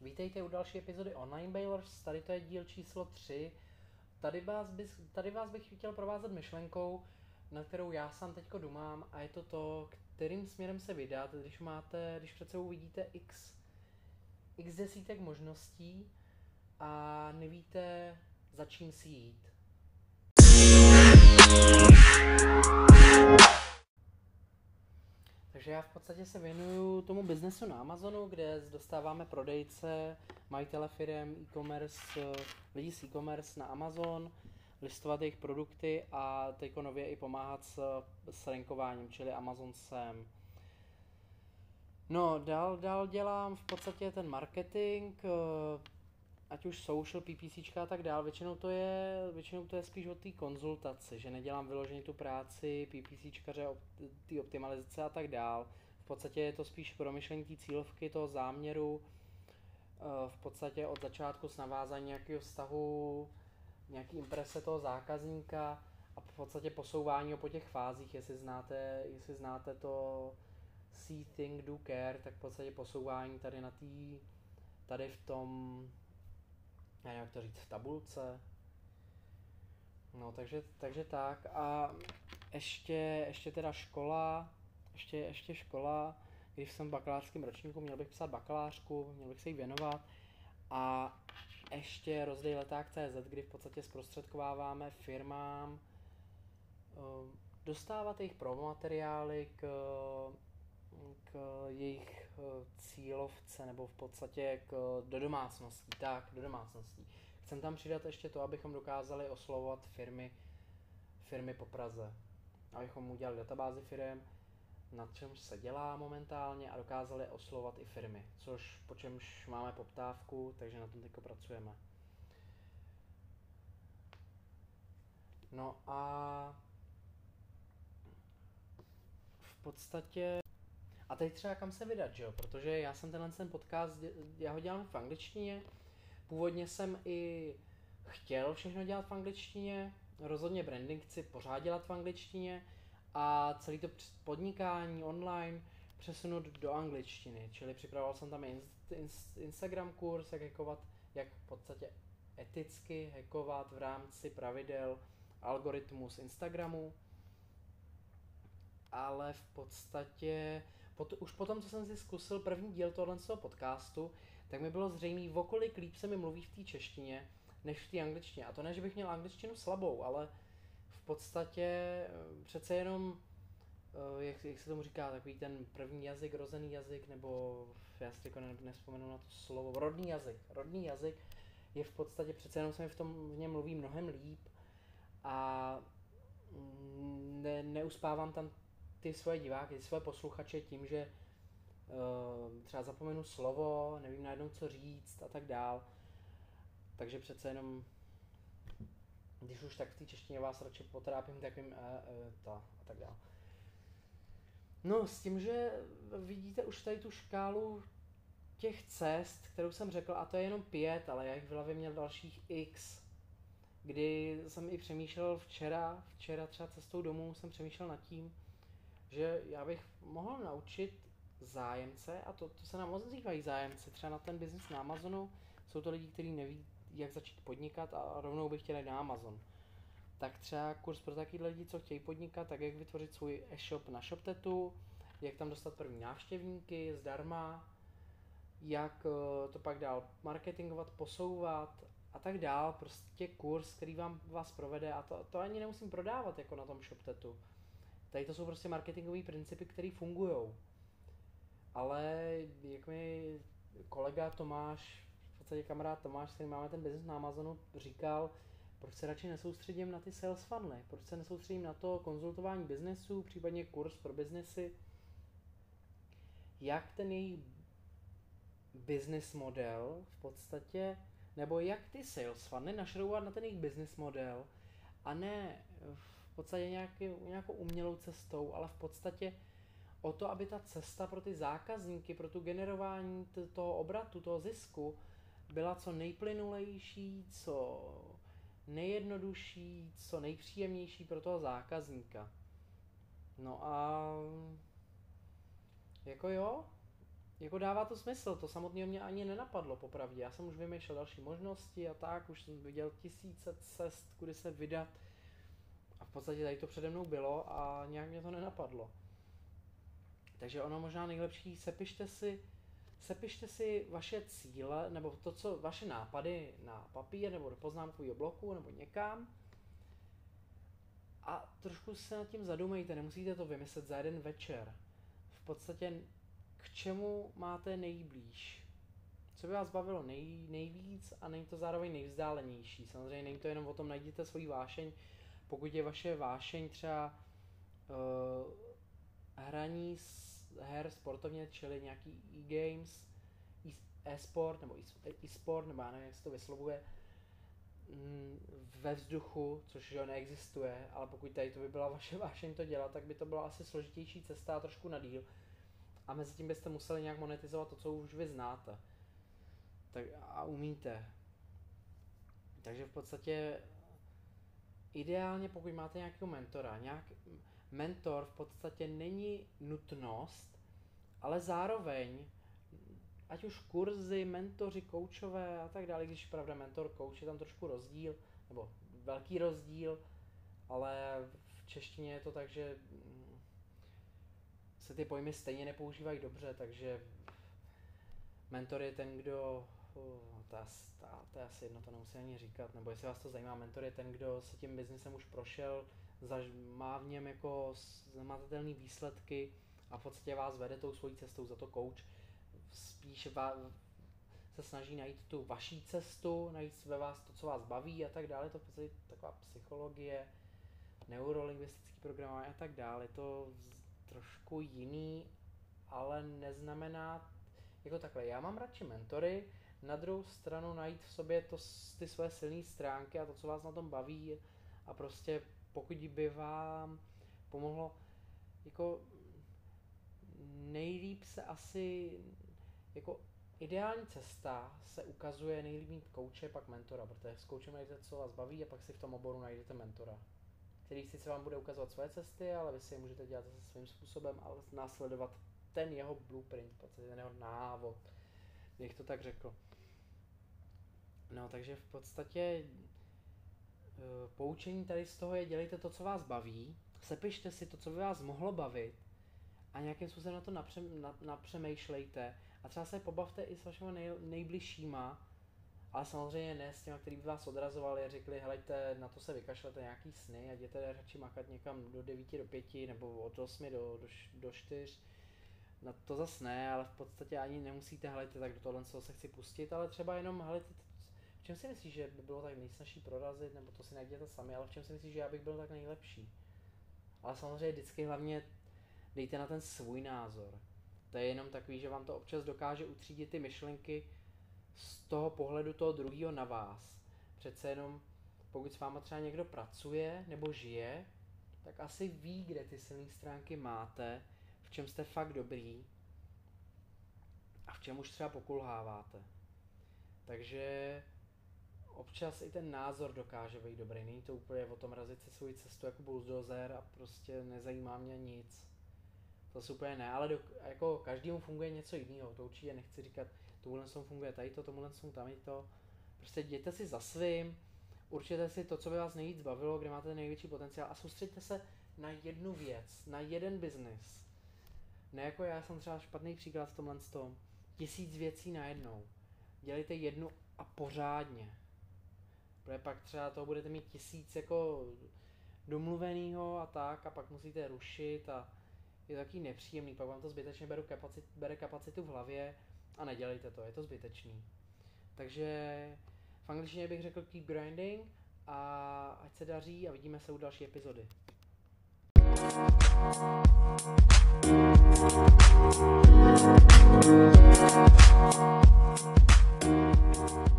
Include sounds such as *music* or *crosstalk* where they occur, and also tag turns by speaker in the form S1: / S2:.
S1: Vítejte u další epizody Online Bailers, tady to je díl číslo 3. Tady vás, bys, tady vás bych chtěl provázet myšlenkou, na kterou já sám teďko dumám a je to to, kterým směrem se vydat, když máte, když před sebou vidíte x, x desítek možností a nevíte, za čím si jít. Takže já v podstatě se věnuju tomu biznesu na Amazonu, kde dostáváme prodejce, majitele firm, e-commerce, lidi z e-commerce na Amazon, listovat jejich produkty a teď nově i pomáhat s, s rankováním, čili Amazon SEM. No, dál, dál dělám v podstatě ten marketing, ať už social, PPC a tak dál, většinou to je, většinou to je spíš o té konzultaci, že nedělám vyloženě tu práci, PPCčkaře, ty optimalizace a tak dál. V podstatě je to spíš promyšlení té cílovky, toho záměru, eh, v podstatě od začátku s navázání nějakého vztahu, nějaký imprese toho zákazníka a v podstatě posouvání ho po těch fázích, jestli znáte, jestli znáte to see, think, do, care, tak v podstatě posouvání tady na té, tady v tom já jak to říct, tabulce. No, takže, takže tak. A ještě, ještě teda škola, ještě, ještě škola, když jsem v bakalářském ročníku, měl bych psát bakalářku, měl bych se jí věnovat. A ještě rozdej leták CZ, kdy v podstatě zprostředkováváme firmám uh, dostávat jejich promomateriály k, k jejich Eh, cílovce nebo v podstatě k, do domácností. Tak, do domácností. Chcem tam přidat ještě to, abychom dokázali oslovovat firmy, firmy po Praze. Abychom udělali databázi firm, na čem se dělá momentálně a dokázali oslovovat i firmy, což po čemž máme poptávku, takže na tom teď pracujeme. No a v podstatě a teď třeba kam se vydat, že jo? Protože já jsem tenhle ten podcast, já ho dělám v angličtině. Původně jsem i chtěl všechno dělat v angličtině, rozhodně branding chci pořád dělat v angličtině a celý to podnikání online přesunout do angličtiny. Čili připravoval jsem tam Instagram kurz, jak hackovat, jak v podstatě eticky hackovat v rámci pravidel algoritmus Instagramu. Ale v podstatě pot, už potom, co jsem si zkusil první díl tohle podcastu, tak mi bylo zřejmé, o kolik líp se mi mluví v té češtině, než v té angličtině. A to ne, že bych měl angličtinu slabou, ale v podstatě eh, přece jenom, eh, jak, jak se tomu říká, takový ten první jazyk, rozený jazyk, nebo já si jako nespomenu na to slovo, rodný jazyk. Rodný jazyk je v podstatě přece jenom se mi v tom v něm mluví mnohem líp a mm, ne, neuspávám tam ty svoje diváky, ty svoje posluchače tím, že uh, třeba zapomenu slovo, nevím najednou co říct a tak dál. Takže přece jenom, když už tak v té češtině vás radši potrápím takovým e, e, ta a tak dál. No s tím, že vidíte už tady tu škálu těch cest, kterou jsem řekl, a to je jenom pět, ale já jich v hlavě měl dalších x, kdy jsem i přemýšlel včera, včera třeba cestou domů jsem přemýšlel nad tím, že já bych mohl naučit zájemce, a to, to se nám moc říkají zájemci, třeba na ten biznis na Amazonu, jsou to lidi, kteří neví, jak začít podnikat a rovnou by chtěli na Amazon. Tak třeba kurz pro taky lidi, co chtějí podnikat, tak jak vytvořit svůj e-shop na ShopTetu, jak tam dostat první návštěvníky zdarma, jak eh, to pak dál marketingovat, posouvat a tak dál. Prostě kurz, který vám vás provede a to, to ani nemusím prodávat jako na tom ShopTetu. Tady to jsou prostě marketingové principy, které fungují. Ale jak mi kolega Tomáš, v podstatě kamarád Tomáš, který máme ten biznis na Amazonu, říkal, proč se radši nesoustředím na ty sales funnely, proč se nesoustředím na to konzultování biznesu, případně kurz pro biznesy, jak ten jejich business model v podstatě, nebo jak ty sales funnely našroubovat na ten jejich business model a ne v podstatě nějaký, nějakou umělou cestou, ale v podstatě o to, aby ta cesta pro ty zákazníky, pro tu generování t- toho obratu, toho zisku, byla co nejplynulejší, co nejjednodušší, co nejpříjemnější pro toho zákazníka. No a jako jo, jako dává to smysl, to samotného mě ani nenapadlo popravdě. Já jsem už vymýšlel další možnosti a tak, už jsem viděl tisíce cest, kudy se vydat. V podstatě tady to přede mnou bylo a nějak mě to nenapadlo. Takže ono možná nejlepší, sepište si, sepište si vaše cíle, nebo to, co vaše nápady na papír, nebo do poznámkového bloku, nebo někam. A trošku se nad tím zadumejte, nemusíte to vymyslet za jeden večer. V podstatě k čemu máte nejblíž? Co by vás bavilo nej, nejvíc a není to zároveň nejvzdálenější. Samozřejmě není to jenom o tom, najděte svoji vášeň. Pokud je vaše vášeň třeba uh, hraní s her sportovně, čili nějaký e-games, e-sport nebo e-sport, nebo já nevím, jak se to vyslovuje, mm, ve vzduchu, což jo neexistuje, ale pokud tady to by byla *laughs* vaše vášeň to dělat, tak by to byla asi složitější cesta a trošku na díl. A mezi tím byste museli nějak monetizovat to, co už vy znáte. Tak a umíte. Takže v podstatě ideálně, pokud máte nějakého mentora, nějak, mentor v podstatě není nutnost, ale zároveň, ať už kurzy, mentoři, koučové a tak dále, když pravda mentor, kouč je tam trošku rozdíl, nebo velký rozdíl, ale v češtině je to tak, že mm, se ty pojmy stejně nepoužívají dobře, takže mentor je ten, kdo to, je, to je asi jedno, to nemusím ani říkat, nebo jestli vás to zajímá, mentor je ten, kdo se tím biznesem už prošel, zaž, má v něm jako zamatatelné výsledky a v podstatě vás vede tou svojí cestou, za to coach. Spíš va, se snaží najít tu vaší cestu, najít ve vás to, co vás baví a tak dále, to v podstatě taková psychologie, neurolingvistický programování a tak dále, to trošku jiný, ale neznamená, jako takhle, já mám radši mentory, na druhou stranu najít v sobě to, ty své silné stránky a to, co vás na tom baví a prostě pokud by vám pomohlo, jako nejlíp se asi, jako ideální cesta se ukazuje nejlíp mít kouče, pak mentora, protože s koučem najdete, co vás baví a pak si v tom oboru najdete mentora, který si se vám bude ukazovat svoje cesty, ale vy si je můžete dělat zase svým způsobem a následovat ten jeho blueprint, ten jeho návod, bych to tak řekl. No, takže v podstatě Eh, poučení tady z toho je, dělejte to, co vás baví, sepište si to, co by vás mohlo bavit a nějakým způsobem na to napře, na, napřemýšlejte a třeba se pobavte i s vašimi nej, nejbližšíma, ale samozřejmě ne s těma, který by vás odrazovali a řekli, helejte, na to se vykašlete nějaký sny a jděte radši makat někam do 9 do 5 nebo od 8 do, do, do 4. Na to zas ne, ale v podstatě ani nemusíte, helejte, tak do tohle se chci pustit, ale třeba jenom, helejte, v čem si myslíš, že by bylo tak nejsnažší prorazit, nebo to si najděte sami, ale v čem si myslíš, že já bych byl tak nejlepší? Ale samozřejmě vždycky hlavně dejte na ten svůj názor. To je jenom takový, že vám to občas dokáže utřídit ty myšlenky z toho pohledu toho druhého na vás. Přece jenom, pokud s váma třeba někdo pracuje nebo žije, tak asi ví, kde ty silné stránky máte, v čem jste fakt dobrý a v čem už třeba pokulháváte. Takže občas i ten názor dokáže být dobrý. Není to úplně o tom razit si svou cestu jako bulldozer a prostě nezajímá mě nic. To se úplně ne, ale do, jako každému funguje něco jiného. To určitě nechci říkat, tomuhle tom funguje tady to, tomuhle tom tam to. Prostě jděte si za svým, určitě si to, co by vás nejvíc bavilo, kde máte největší potenciál a soustředte se na jednu věc, na jeden biznis. Ne jako já jsem třeba špatný příklad v tomhle tom. Tisíc věcí najednou. Dělejte jednu a pořádně. Protože pak třeba toho budete mít tisíc jako domluvenýho a tak a pak musíte rušit a je to taky nepříjemný, pak vám to zbytečně beru kapacit, bere kapacitu v hlavě a nedělejte to, je to zbytečný. Takže v angličtině bych řekl keep grinding a ať se daří a vidíme se u další epizody. We'll be right.